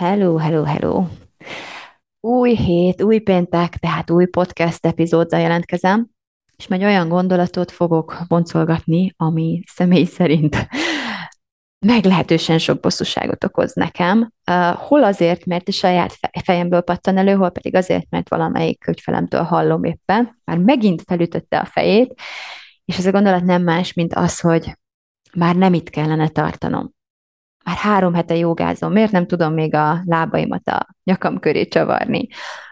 Hello, hello, hello! Új hét, új péntek, tehát új podcast epizóddal jelentkezem, és majd olyan gondolatot fogok boncolgatni, ami személy szerint meglehetősen sok bosszúságot okoz nekem. Uh, hol azért, mert a saját fejemből pattan elő, hol pedig azért, mert valamelyik ügyfelemtől hallom éppen, már megint felütötte a fejét, és ez a gondolat nem más, mint az, hogy már nem itt kellene tartanom már három hete jogázom, miért nem tudom még a lábaimat a nyakam köré csavarni?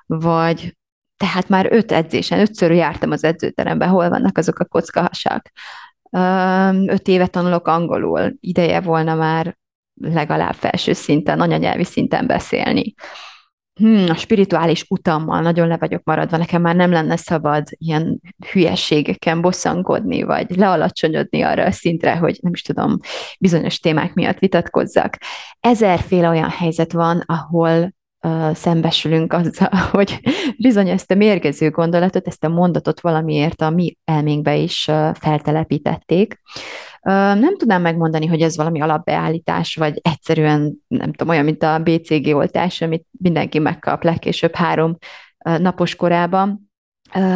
Vagy tehát már öt edzésen, ötször jártam az edzőterembe, hol vannak azok a kockahasak. Öt éve tanulok angolul, ideje volna már legalább felső szinten, anyanyelvi szinten beszélni hmm, a spirituális utammal nagyon le vagyok maradva, nekem már nem lenne szabad ilyen hülyességeken bosszankodni, vagy lealacsonyodni arra a szintre, hogy nem is tudom, bizonyos témák miatt vitatkozzak. Ezerféle olyan helyzet van, ahol uh, szembesülünk azzal, hogy bizony ezt a mérgező gondolatot, ezt a mondatot valamiért a mi elménkbe is uh, feltelepítették. Nem tudnám megmondani, hogy ez valami alapbeállítás, vagy egyszerűen, nem tudom, olyan, mint a BCG oltás, amit mindenki megkap legkésőbb három napos korában,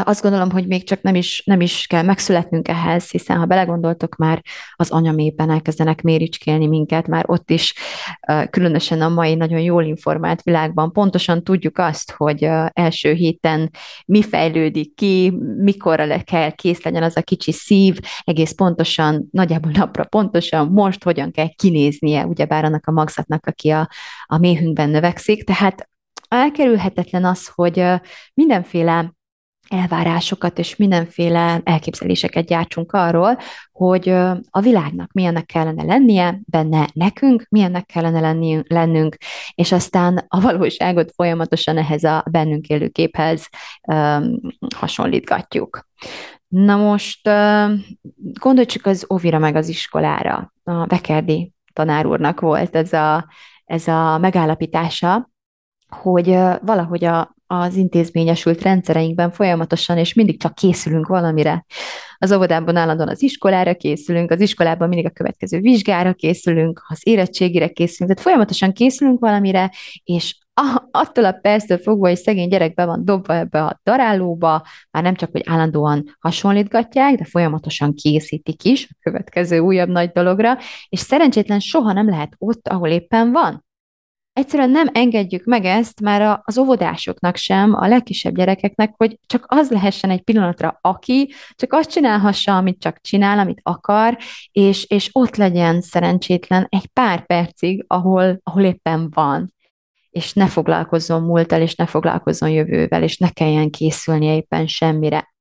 azt gondolom, hogy még csak nem is, nem is kell megszületnünk ehhez, hiszen ha belegondoltok, már az anyamében elkezdenek méricskélni minket, már ott is különösen a mai nagyon jól informált világban. Pontosan tudjuk azt, hogy első héten mi fejlődik ki, mikorra kell kész legyen az a kicsi szív, egész pontosan, nagyjából napra pontosan, most hogyan kell kinéznie, ugyebár annak a magzatnak, aki a, a méhünkben növekszik, tehát elkerülhetetlen az, hogy mindenféle elvárásokat és mindenféle elképzeléseket gyártsunk arról, hogy a világnak milyennek kellene lennie, benne nekünk milyennek kellene lenni, lennünk, és aztán a valóságot folyamatosan ehhez a bennünk élő képhez um, hasonlítgatjuk. Na most uh, gondolj csak az óvira meg az iskolára. A Bekerdi tanár úrnak volt ez a, ez a megállapítása, hogy valahogy a, az intézményesült rendszereinkben folyamatosan, és mindig csak készülünk valamire. Az óvodában állandóan az iskolára készülünk, az iskolában mindig a következő vizsgára készülünk, az érettségire készülünk, tehát folyamatosan készülünk valamire, és attól a perctől fogva, hogy szegény gyerek be van dobva ebbe a darálóba, már nem csak, hogy állandóan hasonlítgatják, de folyamatosan készítik is a következő újabb nagy dologra, és szerencsétlen soha nem lehet ott, ahol éppen van egyszerűen nem engedjük meg ezt már az óvodásoknak sem, a legkisebb gyerekeknek, hogy csak az lehessen egy pillanatra, aki csak azt csinálhassa, amit csak csinál, amit akar, és, és ott legyen szerencsétlen egy pár percig, ahol, ahol éppen van. És ne foglalkozzon múlttal, és ne foglalkozzon jövővel, és ne kelljen készülnie éppen semmire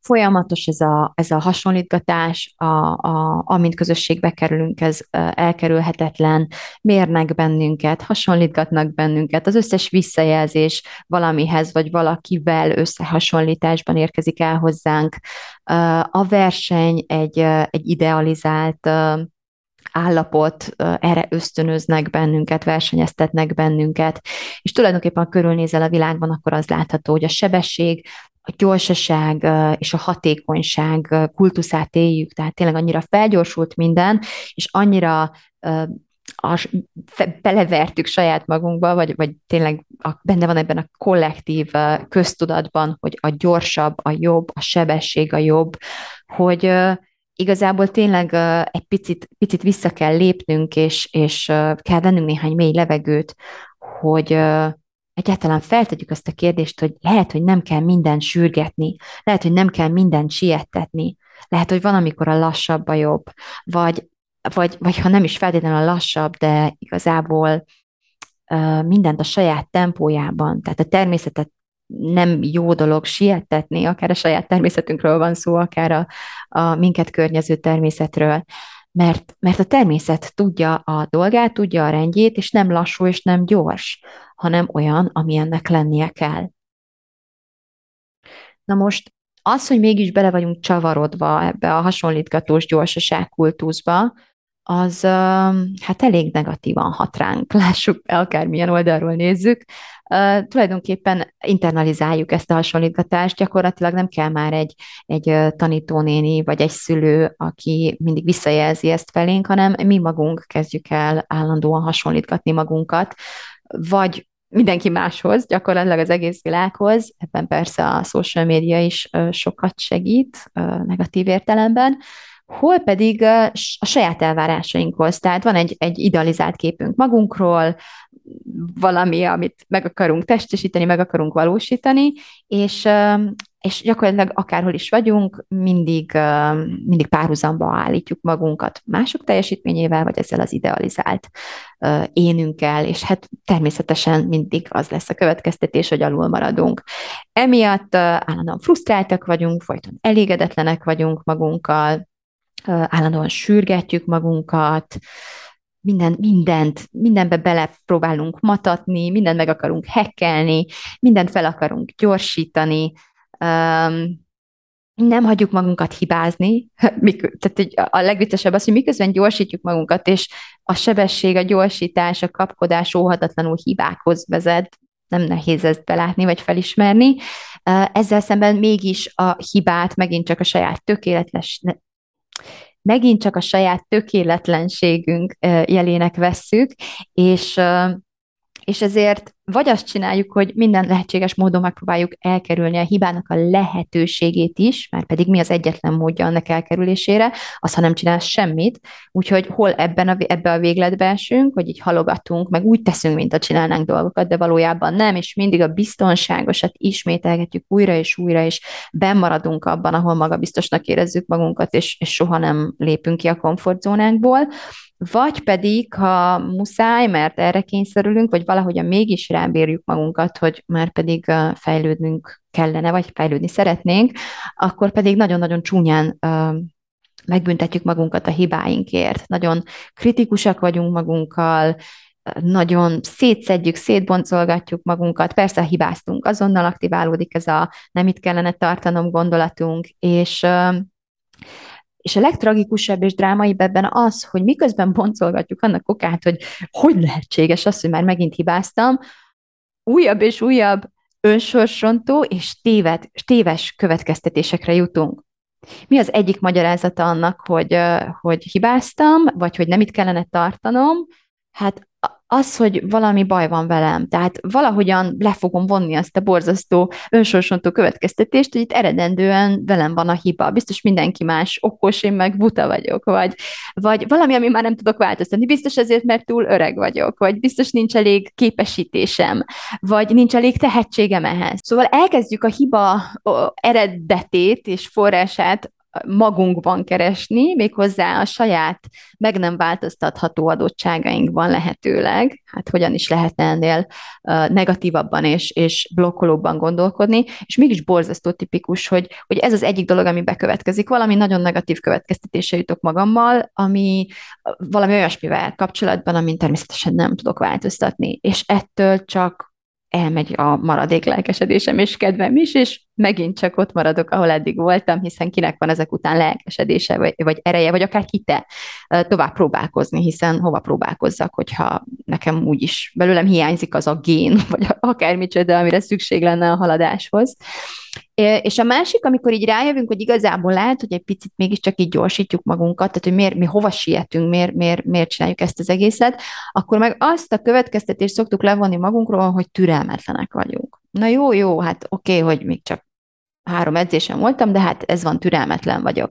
folyamatos ez a, ez a hasonlítgatás, a, a, amint közösségbe kerülünk, ez elkerülhetetlen, mérnek bennünket, hasonlítgatnak bennünket, az összes visszajelzés valamihez vagy valakivel összehasonlításban érkezik el hozzánk. A verseny egy, egy idealizált állapot, erre ösztönöznek bennünket, versenyeztetnek bennünket, és tulajdonképpen, ha körülnézel a világban, akkor az látható, hogy a sebesség, a gyorsaság és a hatékonyság kultuszát éljük, tehát tényleg annyira felgyorsult minden, és annyira a, belevertük saját magunkba, vagy, vagy tényleg a, benne van ebben a kollektív köztudatban, hogy a gyorsabb, a jobb, a sebesség a jobb, hogy uh, igazából tényleg uh, egy picit, picit vissza kell lépnünk, és, és uh, kell vennünk néhány mély levegőt, hogy uh, egyáltalán feltegyük azt a kérdést, hogy lehet, hogy nem kell mindent sürgetni, lehet, hogy nem kell mindent siettetni, lehet, hogy van, amikor a lassabb a jobb, vagy, vagy, vagy ha nem is feltétlenül a lassabb, de igazából uh, mindent a saját tempójában, tehát a természetet nem jó dolog siettetni, akár a saját természetünkről van szó, akár a, a minket környező természetről, mert, mert a természet tudja a dolgát, tudja a rendjét, és nem lassú és nem gyors, hanem olyan, ami ennek lennie kell. Na most az, hogy mégis bele vagyunk csavarodva ebbe a hasonlítgatós gyorsaság kultuszba, az hát elég negatívan hat ránk, lássuk, akármilyen oldalról nézzük. Tulajdonképpen internalizáljuk ezt a hasonlítgatást, gyakorlatilag nem kell már egy, egy tanítónéni vagy egy szülő, aki mindig visszajelzi ezt felénk, hanem mi magunk kezdjük el állandóan hasonlítgatni magunkat, vagy mindenki máshoz, gyakorlatilag az egész világhoz. Ebben persze a social media is sokat segít negatív értelemben, hol pedig a saját elvárásainkhoz. Tehát van egy, egy idealizált képünk magunkról, valami, amit meg akarunk testesíteni, meg akarunk valósítani, és, és gyakorlatilag akárhol is vagyunk, mindig, mindig párhuzamba állítjuk magunkat mások teljesítményével, vagy ezzel az idealizált énünkkel, és hát természetesen mindig az lesz a következtetés, hogy alul maradunk. Emiatt állandóan frusztráltak vagyunk, folyton elégedetlenek vagyunk magunkkal, állandóan sürgetjük magunkat, minden, mindent, mindenbe bele próbálunk matatni, mindent meg akarunk hekkelni, mindent fel akarunk gyorsítani, um, nem hagyjuk magunkat hibázni. Tehát a legviccesebb az, hogy miközben gyorsítjuk magunkat, és a sebesség, a gyorsítás, a kapkodás óhatatlanul hibákhoz vezet, nem nehéz ezt belátni vagy felismerni. Ezzel szemben mégis a hibát megint csak a saját tökéletes, megint csak a saját tökéletlenségünk jelének vesszük, és és ezért vagy azt csináljuk, hogy minden lehetséges módon megpróbáljuk elkerülni a hibának a lehetőségét is, mert pedig mi az egyetlen módja annak elkerülésére, az, ha nem csinálsz semmit. Úgyhogy hol ebben a, ebbe a végletbe esünk, hogy így halogatunk, meg úgy teszünk, mint a csinálnánk dolgokat, de valójában nem, és mindig a biztonságosat ismételgetjük újra és újra, és bemaradunk abban, ahol magabiztosnak érezzük magunkat, és, és soha nem lépünk ki a komfortzónánkból vagy pedig, ha muszáj, mert erre kényszerülünk, vagy valahogyan mégis rábírjuk magunkat, hogy már pedig fejlődnünk kellene, vagy fejlődni szeretnénk, akkor pedig nagyon-nagyon csúnyán megbüntetjük magunkat a hibáinkért. Nagyon kritikusak vagyunk magunkkal, nagyon szétszedjük, szétboncolgatjuk magunkat, persze hibáztunk, azonnal aktiválódik ez a nem itt kellene tartanom gondolatunk, és és a legtragikusabb és drámaibb ebben az, hogy miközben boncolgatjuk annak okát, hogy hogy lehetséges az, hogy már megint hibáztam, újabb és újabb önsorsontó és téved, téves következtetésekre jutunk. Mi az egyik magyarázata annak, hogy, hogy hibáztam, vagy hogy nem itt kellene tartanom? Hát az, hogy valami baj van velem, tehát valahogyan le fogom vonni azt a borzasztó, önsorsontó következtetést, hogy itt eredendően velem van a hiba. Biztos mindenki más okos, én meg buta vagyok, vagy, vagy valami, ami már nem tudok változtatni. Biztos azért, mert túl öreg vagyok, vagy biztos nincs elég képesítésem, vagy nincs elég tehetségem ehhez. Szóval elkezdjük a hiba eredetét és forrását magunkban keresni, méghozzá a saját meg nem változtatható adottságainkban lehetőleg, hát hogyan is lehetne ennél negatívabban és, és blokkolóbban gondolkodni, és mégis borzasztó tipikus, hogy, hogy ez az egyik dolog, ami bekövetkezik, valami nagyon negatív következtetése jutok magammal, ami valami olyasmivel kapcsolatban, amin természetesen nem tudok változtatni, és ettől csak elmegy a maradék lelkesedésem és kedvem is, és megint csak ott maradok, ahol eddig voltam, hiszen kinek van ezek után lelkesedése, vagy, vagy ereje, vagy akár hite tovább próbálkozni, hiszen hova próbálkozzak, hogyha nekem úgyis belőlem hiányzik az a gén, vagy akármicsoda, amire szükség lenne a haladáshoz. És a másik, amikor így rájövünk, hogy igazából lehet, hogy egy picit mégiscsak így gyorsítjuk magunkat, tehát hogy miért, mi hova sietünk, miért, miért, miért csináljuk ezt az egészet, akkor meg azt a következtetést szoktuk levonni magunkról, hogy türelmetlenek vagyunk. Na jó, jó, hát oké, okay, hogy még csak három edzésen voltam, de hát ez van, türelmetlen vagyok.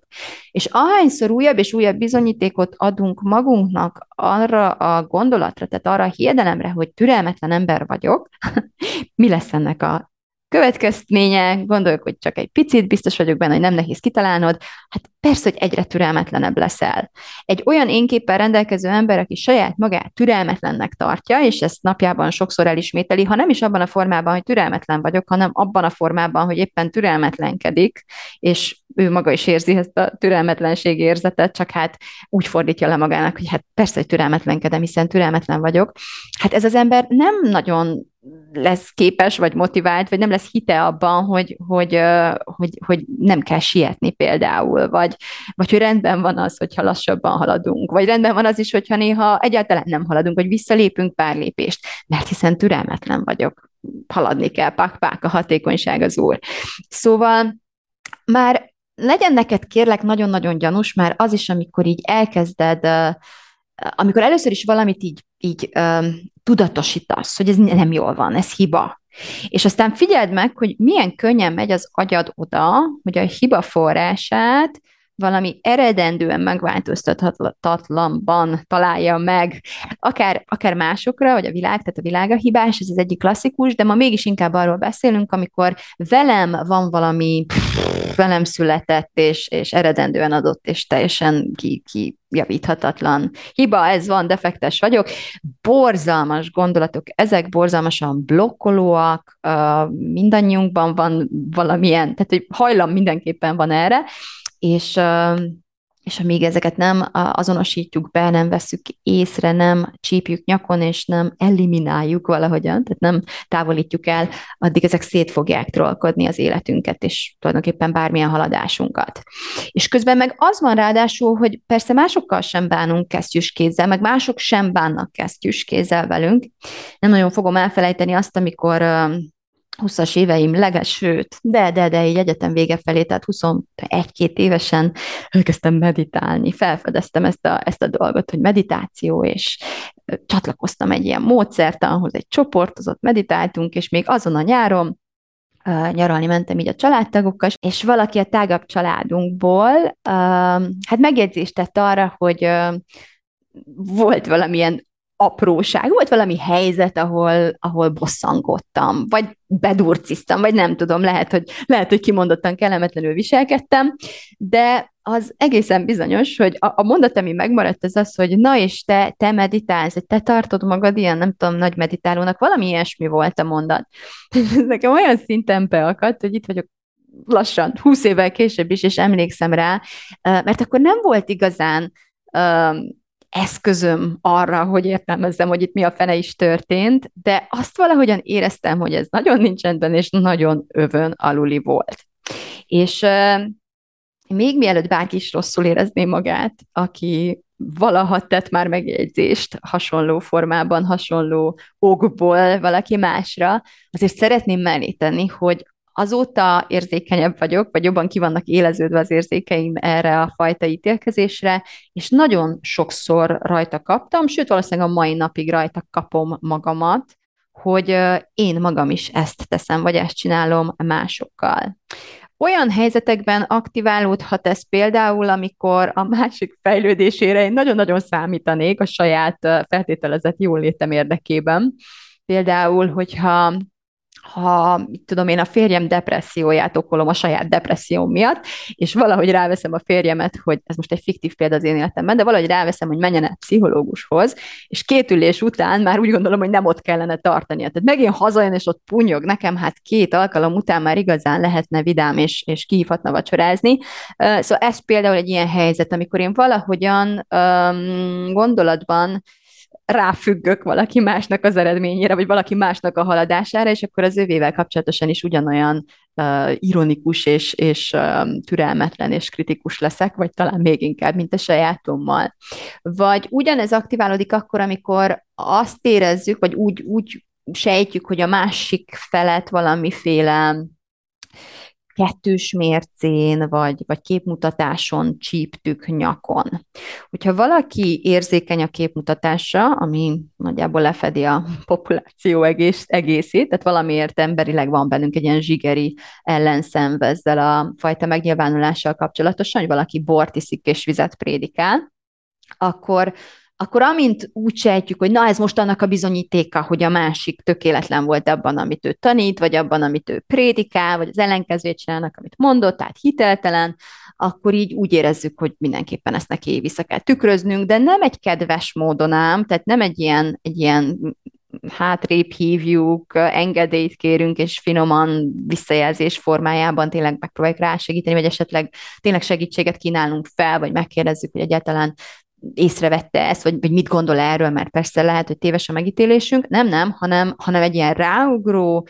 És ahányszor újabb és újabb bizonyítékot adunk magunknak arra a gondolatra, tehát arra a hiedelemre, hogy türelmetlen ember vagyok, mi lesz ennek a Következménye, gondoljuk, hogy csak egy picit, biztos vagyok benne, hogy nem nehéz kitalálnod, hát persze, hogy egyre türelmetlenebb leszel. Egy olyan énképpen rendelkező ember, aki saját magát türelmetlennek tartja, és ezt napjában sokszor elismételi, ha nem is abban a formában, hogy türelmetlen vagyok, hanem abban a formában, hogy éppen türelmetlenkedik, és ő maga is érzi ezt a türelmetlenség érzetet, csak hát úgy fordítja le magának, hogy hát persze, hogy türelmetlenkedem, hiszen türelmetlen vagyok. Hát ez az ember nem nagyon lesz képes, vagy motivált, vagy nem lesz hite abban, hogy, hogy, hogy, hogy nem kell sietni például, vagy, vagy hogy rendben van az, hogyha lassabban haladunk, vagy rendben van az is, hogyha néha egyáltalán nem haladunk, vagy visszalépünk pár lépést, mert hiszen türelmetlen vagyok, haladni kell, pak-pak, a hatékonyság az úr. Szóval már legyen neked kérlek nagyon-nagyon gyanús, már az is, amikor így elkezded, amikor először is valamit így, így tudatosítasz, hogy ez nem jól van, ez hiba. És aztán figyeld meg, hogy milyen könnyen megy az agyad oda, hogy a hiba forrását valami eredendően megváltoztathatatlanban találja meg, akár, akár másokra, vagy a világ, tehát a világ a hibás, ez az egyik klasszikus, de ma mégis inkább arról beszélünk, amikor velem van valami, pff, velem született, és, és eredendően adott, és teljesen ki, ki javíthatatlan hiba, ez van, defektes vagyok. Borzalmas gondolatok, ezek borzalmasan blokkolóak, mindannyiunkban van valamilyen, tehát hogy hajlam mindenképpen van erre, és, és amíg ezeket nem azonosítjuk be, nem veszük észre, nem csípjük nyakon, és nem elimináljuk valahogyan, tehát nem távolítjuk el, addig ezek szét fogják trollkodni az életünket, és tulajdonképpen bármilyen haladásunkat. És közben meg az van ráadásul, hogy persze másokkal sem bánunk kesztyűs kézzel, meg mások sem bánnak kesztyűs kézzel velünk. Nem nagyon fogom elfelejteni azt, amikor 20-as éveim leges, sőt, de, de, de így egyetem vége felé, tehát 21-2 évesen elkezdtem meditálni, felfedeztem ezt a, ezt a dolgot, hogy meditáció, és csatlakoztam egy ilyen módszertanhoz, egy csoportozott meditáltunk, és még azon a nyáron nyaralni mentem így a családtagokkal, és valaki a tágabb családunkból hát megjegyzést tett arra, hogy volt valamilyen apróság, volt valami helyzet, ahol, ahol bosszangodtam, vagy bedurciztam, vagy nem tudom, lehet, hogy, lehet, hogy kimondottan kellemetlenül viselkedtem, de az egészen bizonyos, hogy a, a mondat, ami megmaradt, az az, hogy na és te, te meditálsz, te tartod magad ilyen, nem tudom, nagy meditálónak, valami ilyesmi volt a mondat. Ez nekem olyan szinten beakadt, hogy itt vagyok lassan, húsz évvel később is, és emlékszem rá, mert akkor nem volt igazán eszközöm arra, hogy értelmezzem, hogy itt mi a fene is történt, de azt valahogyan éreztem, hogy ez nagyon nincs rendben, és nagyon övön aluli volt. És uh, még mielőtt bárki is rosszul érezné magát, aki valaha tett már megjegyzést hasonló formában, hasonló okból valaki másra, azért szeretném mellé tenni, hogy Azóta érzékenyebb vagyok, vagy jobban ki vannak éleződve az érzékeim erre a fajta ítélkezésre, és nagyon sokszor rajta kaptam, sőt valószínűleg a mai napig rajta kapom magamat, hogy én magam is ezt teszem, vagy ezt csinálom másokkal. Olyan helyzetekben aktiválódhat ez például, amikor a másik fejlődésére én nagyon-nagyon számítanék a saját feltételezett jólétem érdekében. Például, hogyha ha, mit tudom én, a férjem depresszióját okolom a saját depresszióm miatt, és valahogy ráveszem a férjemet, hogy ez most egy fiktív példa az én életemben, de valahogy ráveszem, hogy menjen el pszichológushoz, és két ülés után már úgy gondolom, hogy nem ott kellene tartania. Tehát megint hazajön, és ott punyog, nekem hát két alkalom után már igazán lehetne vidám, és, és kihívhatna vacsorázni. Szóval ez például egy ilyen helyzet, amikor én valahogyan um, gondolatban ráfüggök valaki másnak az eredményére, vagy valaki másnak a haladására, és akkor az övével kapcsolatosan is ugyanolyan uh, ironikus és, és uh, türelmetlen és kritikus leszek, vagy talán még inkább, mint a sajátommal. Vagy ugyanez aktiválódik akkor, amikor azt érezzük, vagy úgy, úgy sejtjük, hogy a másik felet valamiféle kettős mércén, vagy, vagy képmutatáson csíptük nyakon. Hogyha valaki érzékeny a képmutatásra, ami nagyjából lefedi a populáció egész, egészét, tehát valamiért emberileg van bennünk egy ilyen zsigeri ellenszenv ezzel a fajta megnyilvánulással kapcsolatosan, hogy valaki bort iszik és vizet prédikál, akkor akkor amint úgy sejtjük, hogy na ez most annak a bizonyítéka, hogy a másik tökéletlen volt abban, amit ő tanít, vagy abban, amit ő prédikál, vagy az ellenkezőjét csinálnak, amit mondott, tehát hiteltelen, akkor így úgy érezzük, hogy mindenképpen ezt neki vissza kell tükröznünk, de nem egy kedves módon ám, tehát nem egy ilyen, egy ilyen hátrébb hívjuk, engedélyt kérünk, és finoman visszajelzés formájában tényleg megpróbáljuk rá segíteni, vagy esetleg tényleg segítséget kínálunk fel, vagy megkérdezzük, hogy egyáltalán észrevette ezt, vagy, vagy mit gondol erről, mert persze lehet, hogy téves a megítélésünk. Nem, nem, hanem, hanem egy ilyen ráugró,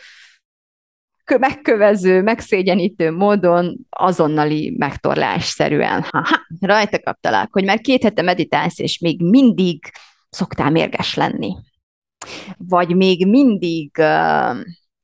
megkövező, megszégyenítő módon azonnali megtorlásszerűen. Ha, ha rajta kaptalak, hogy már két hete meditálsz, és még mindig szoktál mérges lenni vagy még mindig uh,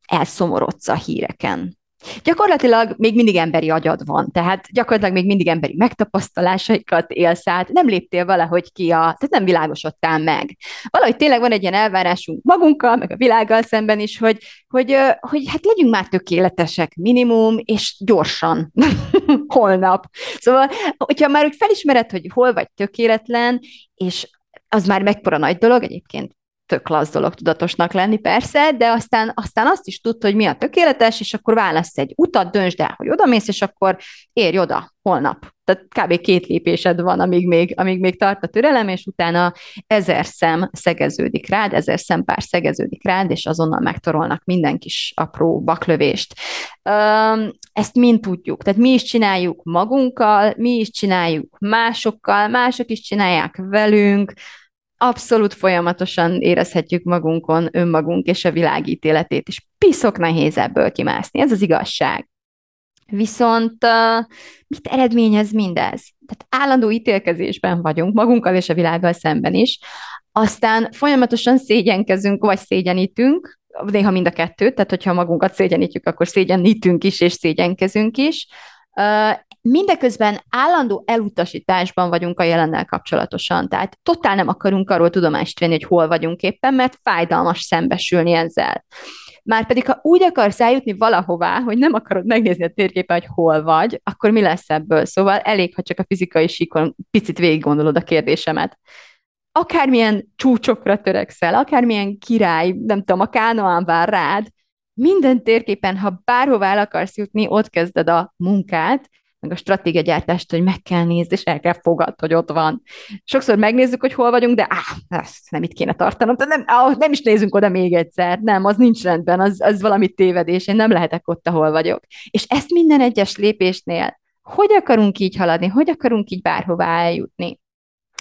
elszomorodsz a híreken. Gyakorlatilag még mindig emberi agyad van, tehát gyakorlatilag még mindig emberi megtapasztalásaikat élsz át, nem léptél valahogy ki a, tehát nem világosodtál meg. Valahogy tényleg van egy ilyen elvárásunk magunkkal, meg a világgal szemben is, hogy, hogy, hogy hát legyünk már tökéletesek minimum, és gyorsan, holnap. Szóval, hogyha már úgy felismered, hogy hol vagy tökéletlen, és az már mekkora nagy dolog, egyébként tök klassz dolog tudatosnak lenni, persze, de aztán, aztán azt is tudta, hogy mi a tökéletes, és akkor válasz egy utat, döntsd el, hogy odamész, és akkor érj oda holnap. Tehát kb. két lépésed van, amíg még, amíg még tart a türelem, és utána ezer szem szegeződik rád, ezer szempár szegeződik rád, és azonnal megtorolnak minden kis apró baklövést. Ezt mind tudjuk, tehát mi is csináljuk magunkkal, mi is csináljuk másokkal, mások is csinálják velünk, abszolút folyamatosan érezhetjük magunkon önmagunk és a világítéletét, és piszok nehéz ebből kimászni, ez az igazság. Viszont uh, mit eredményez mindez? Tehát állandó ítélkezésben vagyunk magunkkal és a világgal szemben is, aztán folyamatosan szégyenkezünk, vagy szégyenítünk, néha mind a kettőt, tehát hogyha magunkat szégyenítjük, akkor szégyenítünk is, és szégyenkezünk is. Mindeközben állandó elutasításban vagyunk a jelennel kapcsolatosan, tehát totál nem akarunk arról tudomást venni, hogy hol vagyunk éppen, mert fájdalmas szembesülni ezzel. Márpedig, ha úgy akarsz eljutni valahová, hogy nem akarod megnézni a térképen, hogy hol vagy, akkor mi lesz ebből? Szóval elég, ha csak a fizikai síkon picit végig gondolod a kérdésemet. Akármilyen csúcsokra törekszel, akármilyen király, nem tudom, a kánoán vár rád, minden térképen, ha bárhová el akarsz jutni, ott kezded a munkát, meg a stratégiagyártást, hogy meg kell nézni, és el kell fogad, hogy ott van. Sokszor megnézzük, hogy hol vagyunk, de áh, ezt nem itt kéne tartanom, de nem, áh, nem is nézzünk oda még egyszer, nem, az nincs rendben, az, az valami tévedés, én nem lehetek ott, ahol vagyok. És ezt minden egyes lépésnél, hogy akarunk így haladni, hogy akarunk így bárhová eljutni.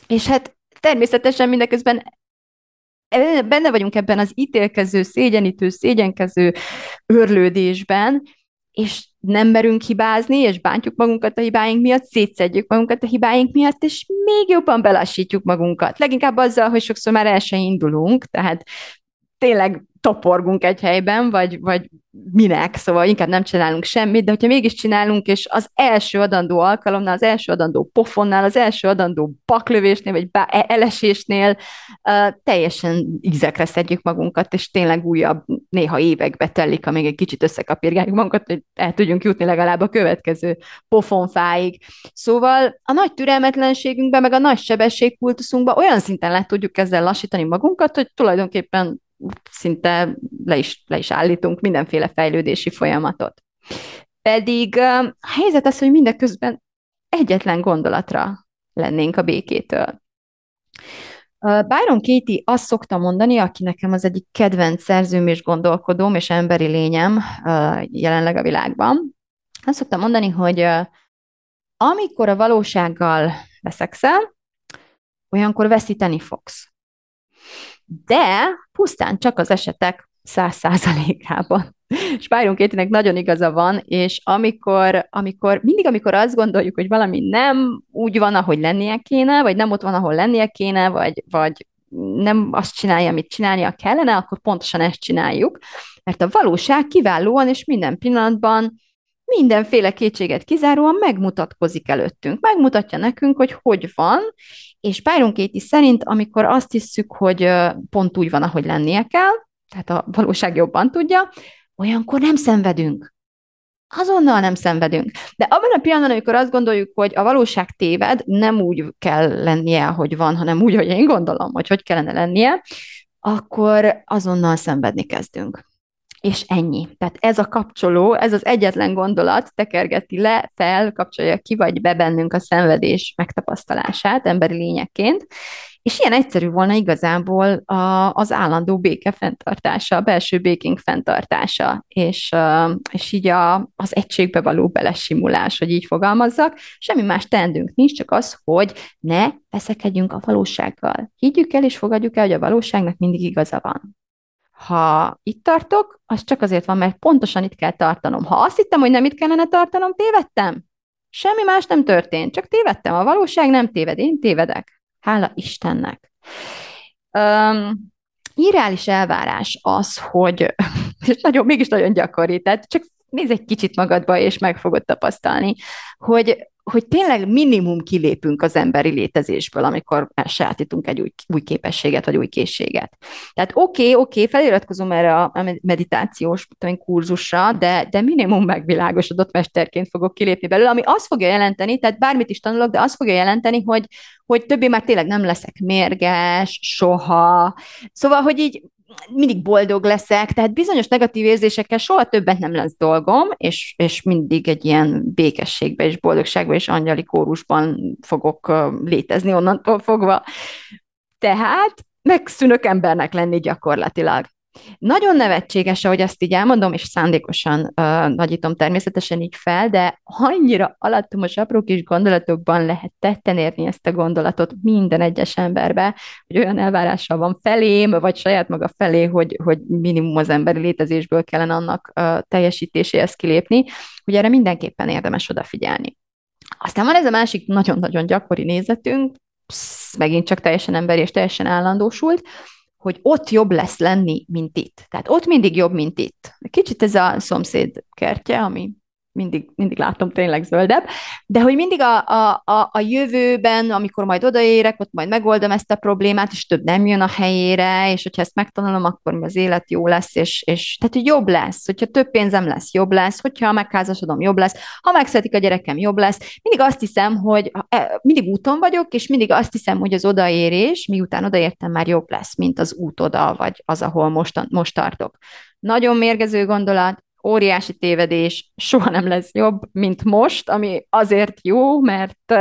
És hát természetesen mindeközben benne vagyunk ebben az ítélkező, szégyenítő, szégyenkező örlődésben, és nem merünk hibázni, és bántjuk magunkat a hibáink miatt, szétszedjük magunkat a hibáink miatt, és még jobban belassítjuk magunkat. Leginkább azzal, hogy sokszor már el se indulunk, tehát tényleg toporgunk egy helyben, vagy, vagy minek, szóval inkább nem csinálunk semmit, de hogyha mégis csinálunk, és az első adandó alkalomnál, az első adandó pofonnál, az első adandó baklövésnél, vagy e- elesésnél uh, teljesen ízekre szedjük magunkat, és tényleg újabb, néha évekbe telik, amíg egy kicsit összekapirgáljuk magunkat, hogy el tudjunk jutni legalább a következő pofonfáig. Szóval a nagy türelmetlenségünkben, meg a nagy sebességkultuszunkban olyan szinten le tudjuk ezzel lassítani magunkat, hogy tulajdonképpen szinte le is, le is állítunk mindenféle fejlődési folyamatot. Pedig a helyzet az, hogy mindeközben egyetlen gondolatra lennénk a békétől. Byron Katie azt szokta mondani, aki nekem az egyik kedvenc szerzőm és gondolkodóm és emberi lényem jelenleg a világban. Azt szokta mondani, hogy amikor a valósággal veszekszel, olyankor veszíteni fogsz de pusztán csak az esetek száz százalékában. És Byron Katie-nek nagyon igaza van, és amikor, amikor, mindig, amikor azt gondoljuk, hogy valami nem úgy van, ahogy lennie kéne, vagy nem ott van, ahol lennie kéne, vagy, vagy nem azt csinálja, amit csinálnia kellene, akkor pontosan ezt csináljuk, mert a valóság kiválóan és minden pillanatban mindenféle kétséget kizáróan megmutatkozik előttünk. Megmutatja nekünk, hogy hogy van, és Byron szerint, amikor azt hiszük, hogy pont úgy van, ahogy lennie kell, tehát a valóság jobban tudja, olyankor nem szenvedünk. azonnal nem szenvedünk. De abban a pillanatban, amikor azt gondoljuk, hogy a valóság téved, nem úgy kell lennie, hogy van, hanem úgy, hogy én gondolom, hogy hogy kellene lennie, akkor azonnal szenvedni kezdünk. És ennyi. Tehát ez a kapcsoló, ez az egyetlen gondolat tekergeti le, fel, kapcsolja ki vagy be bennünk a szenvedés megtapasztalását emberi lényekként, és ilyen egyszerű volna igazából a, az állandó béke fenntartása, a belső békénk fenntartása, és, és így a, az egységbe való belesimulás, hogy így fogalmazzak. Semmi más teendünk nincs, csak az, hogy ne veszekedjünk a valósággal. Higgyük el és fogadjuk el, hogy a valóságnak mindig igaza van. Ha itt tartok, az csak azért van, mert pontosan itt kell tartanom. Ha azt hittem, hogy nem itt kellene tartanom, tévedtem. Semmi más nem történt, csak tévedtem. A valóság nem téved, én tévedek. Hála Istennek. Um, irreális elvárás az, hogy, és nagyon, mégis nagyon gyakori, tehát csak nézz egy kicsit magadba, és meg fogod tapasztalni, hogy hogy tényleg minimum kilépünk az emberi létezésből, amikor elsajátítunk egy új, új képességet, vagy új készséget. Tehát oké, okay, oké, okay, feliratkozom erre a meditációs tudom, kurzusra, de, de minimum megvilágosodott mesterként fogok kilépni belőle, ami azt fogja jelenteni, tehát bármit is tanulok, de azt fogja jelenteni, hogy, hogy többé már tényleg nem leszek mérges, soha. Szóval, hogy így mindig boldog leszek, tehát bizonyos negatív érzésekkel soha többet nem lesz dolgom, és, és mindig egy ilyen békességbe és boldogságba és angyali kórusban fogok létezni onnantól fogva. Tehát megszűnök embernek lenni gyakorlatilag. Nagyon nevetséges, ahogy azt így elmondom, és szándékosan uh, nagyítom természetesen így fel, de annyira alattomos apró kis gondolatokban lehet tetten érni ezt a gondolatot minden egyes emberbe, hogy olyan elvárással van felém, vagy saját maga felé, hogy, hogy minimum az emberi létezésből kellene annak uh, teljesítéséhez kilépni, hogy erre mindenképpen érdemes odafigyelni. Aztán van ez a másik nagyon-nagyon gyakori nézetünk, psz, megint csak teljesen emberi és teljesen állandósult, hogy ott jobb lesz lenni, mint itt. Tehát ott mindig jobb, mint itt. Kicsit ez a szomszéd kertje, ami mindig, mindig látom tényleg zöldebb, de hogy mindig a, a, a, a jövőben, amikor majd odaérek, ott majd megoldom ezt a problémát, és több nem jön a helyére, és hogyha ezt megtanulom, akkor az élet jó lesz, és, és tehát, hogy jobb lesz, hogyha több pénzem lesz, jobb lesz, hogyha megházasodom, jobb lesz, ha megszedik a gyerekem, jobb lesz. Mindig azt hiszem, hogy e, mindig úton vagyok, és mindig azt hiszem, hogy az odaérés, miután odaértem, már jobb lesz, mint az út oda, vagy az, ahol most, most tartok. Nagyon mérgező gondolat, óriási tévedés, soha nem lesz jobb, mint most, ami azért jó, mert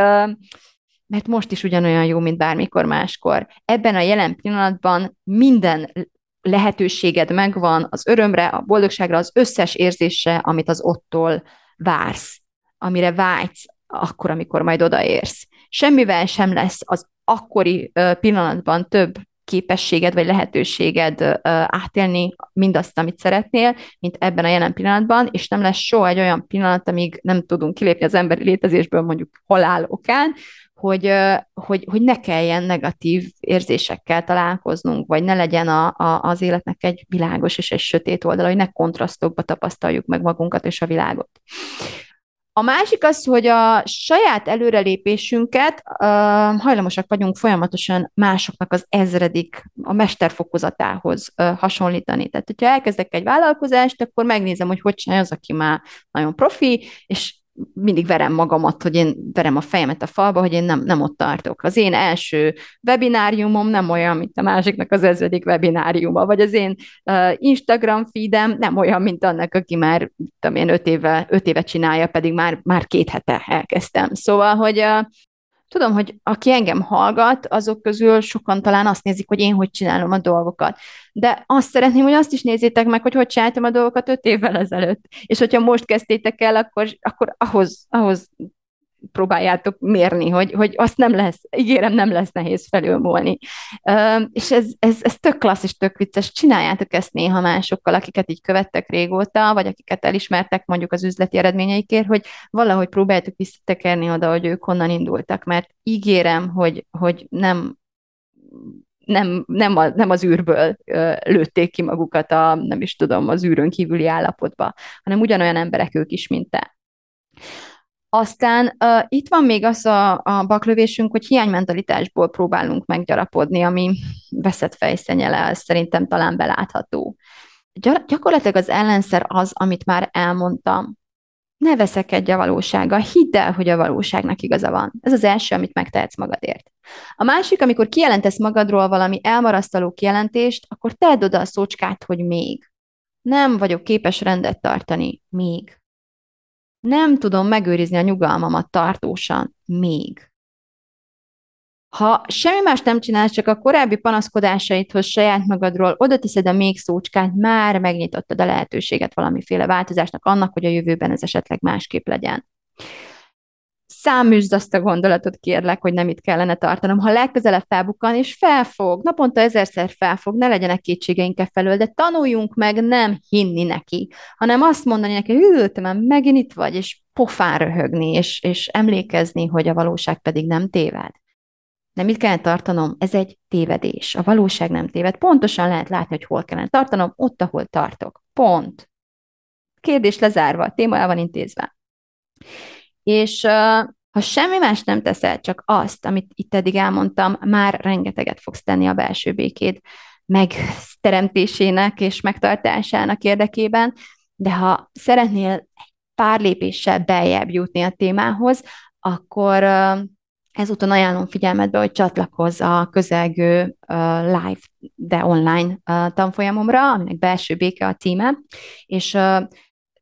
mert most is ugyanolyan jó, mint bármikor máskor. Ebben a jelen pillanatban minden lehetőséged megvan az örömre, a boldogságra, az összes érzésre, amit az ottól vársz, amire vágysz, akkor, amikor majd odaérsz. Semmivel sem lesz az akkori pillanatban több képességed vagy lehetőséged átélni mindazt, amit szeretnél, mint ebben a jelen pillanatban, és nem lesz soha egy olyan pillanat, amíg nem tudunk kilépni az emberi létezésből mondjuk halál okán, hogy, hogy, hogy ne kelljen negatív érzésekkel találkoznunk, vagy ne legyen a, a, az életnek egy világos és egy sötét oldala, hogy ne kontrasztokba tapasztaljuk meg magunkat és a világot. A másik az, hogy a saját előrelépésünket uh, hajlamosak vagyunk folyamatosan másoknak az ezredik, a mesterfokozatához uh, hasonlítani. Tehát, hogyha elkezdek egy vállalkozást, akkor megnézem, hogy hogy csinálja az, aki már nagyon profi, és mindig verem magamat, hogy én verem a fejemet a falba, hogy én nem, nem ott tartok. Az én első webináriumom nem olyan, mint a másiknak az ezredik webináriuma, vagy az én uh, Instagram feedem nem olyan, mint annak, aki már, tudom én, öt éve, öt éve csinálja, pedig már, már két hete elkezdtem. Szóval, hogy uh, Tudom, hogy aki engem hallgat, azok közül sokan talán azt nézik, hogy én hogy csinálom a dolgokat. De azt szeretném, hogy azt is nézzétek meg, hogy hogy csináltam a dolgokat öt évvel ezelőtt. És hogyha most kezdtétek el, akkor, akkor ahhoz, ahhoz próbáljátok mérni, hogy, hogy azt nem lesz, ígérem, nem lesz nehéz felülmúlni. És ez, ez, ez tök klassz és tök vicces. Csináljátok ezt néha másokkal, akiket így követtek régóta, vagy akiket elismertek mondjuk az üzleti eredményeikért, hogy valahogy próbáljátok visszatekerni oda, hogy ők honnan indultak, mert ígérem, hogy, hogy nem nem, nem, a, nem az űrből ö, lőtték ki magukat a, nem is tudom, az űrön kívüli állapotba, hanem ugyanolyan emberek ők is, mint te. Aztán uh, itt van még az a, a baklövésünk, hogy hiánymentalitásból próbálunk meggyarapodni, ami veszett fejszenyele, szerintem talán belátható. Gyar- gyakorlatilag az ellenszer az, amit már elmondtam, Ne veszekedj a valósággal, hidd el, hogy a valóságnak igaza van. Ez az első, amit megtehetsz magadért. A másik, amikor kijelentesz magadról valami elmarasztaló kijelentést, akkor tedd oda a szócskát, hogy még. Nem vagyok képes rendet tartani. Még. Nem tudom megőrizni a nyugalmamat tartósan. Még. Ha semmi más nem csinálsz, csak a korábbi panaszkodásaidhoz saját magadról oda teszed a még szócskát, már megnyitottad a lehetőséget valamiféle változásnak annak, hogy a jövőben ez esetleg másképp legyen. Száműzd azt a gondolatot, kérlek, hogy nem itt kellene tartanom. Ha legközelebb felbukkan, és felfog, naponta ezerszer felfog, ne legyenek kétségeink e felől, de tanuljunk meg nem hinni neki, hanem azt mondani neki, hű, te már megint itt vagy, és pofán röhögni, és, és emlékezni, hogy a valóság pedig nem téved. De mit kellene tartanom? Ez egy tévedés. A valóság nem téved. Pontosan lehet látni, hogy hol kellene tartanom, ott, ahol tartok. Pont. Kérdés lezárva, téma el van intézve. És ha semmi más nem teszel, csak azt, amit itt eddig elmondtam, már rengeteget fogsz tenni a belső békéd megteremtésének és megtartásának érdekében, de ha szeretnél egy pár lépéssel beljebb jutni a témához, akkor Ezúton ajánlom figyelmetbe, hogy csatlakozz a közelgő live, de online tanfolyamomra, aminek belső béke a címe, és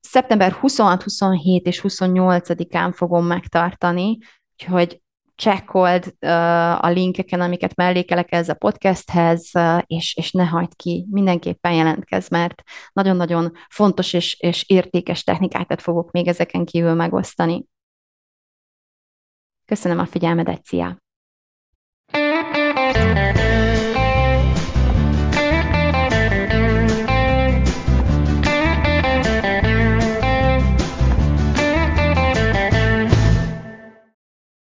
szeptember 26, 27 és 28-án fogom megtartani, úgyhogy csekkold uh, a linkeken, amiket mellékelek ez a podcasthez, uh, és, és ne hagyd ki, mindenképpen jelentkezz, mert nagyon-nagyon fontos és, és értékes technikákat fogok még ezeken kívül megosztani. Köszönöm a figyelmedet, szia!